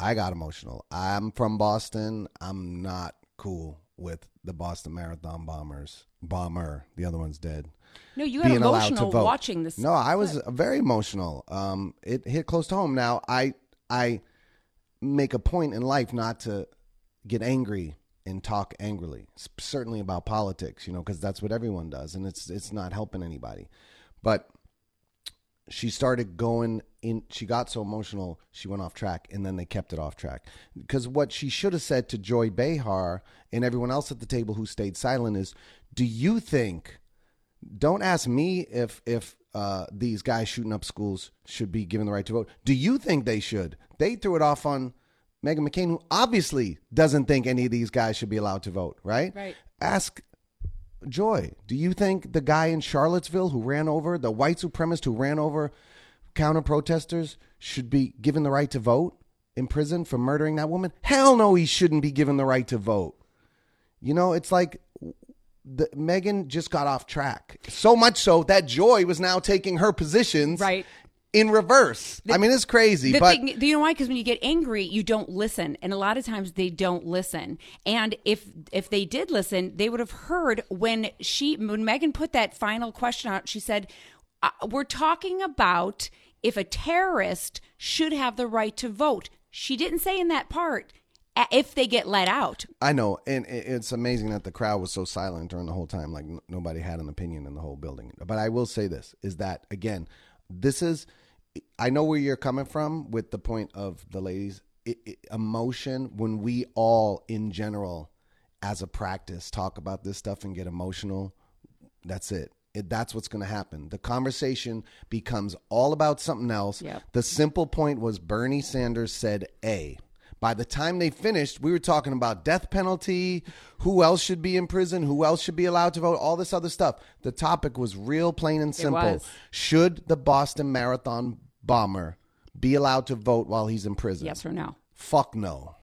I got emotional. I'm from Boston. I'm not cool with the Boston Marathon bombers. Bomber, the other one's dead. No, you got being allowed to emotional watching this. No, I was very emotional. Um, it hit close to home. Now, I I make a point in life not to get angry and talk angrily, certainly about politics, you know, because that's what everyone does, and it's it's not helping anybody. But she started going in she got so emotional she went off track and then they kept it off track because what she should have said to joy behar and everyone else at the table who stayed silent is do you think don't ask me if if uh, these guys shooting up schools should be given the right to vote do you think they should they threw it off on Meghan McCain, who obviously doesn't think any of these guys should be allowed to vote, right? Right. Ask Joy, do you think the guy in Charlottesville who ran over, the white supremacist who ran over counter protesters, should be given the right to vote in prison for murdering that woman? Hell no, he shouldn't be given the right to vote. You know, it's like the, Meghan just got off track. So much so that Joy was now taking her positions Right. In reverse. I mean, it's crazy, The but thing, you know why? Because when you get angry, you don't listen, and a lot of times they don't listen. And if if they did listen, they would have heard when she when Meghan put that final question out. She said, uh, "We're talking about if a terrorist should have the right to vote." She didn't say in that part if they get let out. I know, and it's amazing that the crowd was so silent during the whole time. Like n- nobody had an opinion in the whole building. But I will say this: is that again, this is. I know where you're coming from with the point of the ladies. It, it, emotion when we all, in general, as a practice, talk about this stuff and get emotional. That's it. It, that's what's going to happen. The conversation becomes all about something else. Yep. The simple point was Bernie Sanders said A. By the time they finished, we were talking about death penalty, who else should be in prison, who else should be allowed to vote, all this other stuff. The topic was real plain and simple. Should the Boston Marathon bomber be allowed to vote while he's in prison? Yes or no? Fuck no.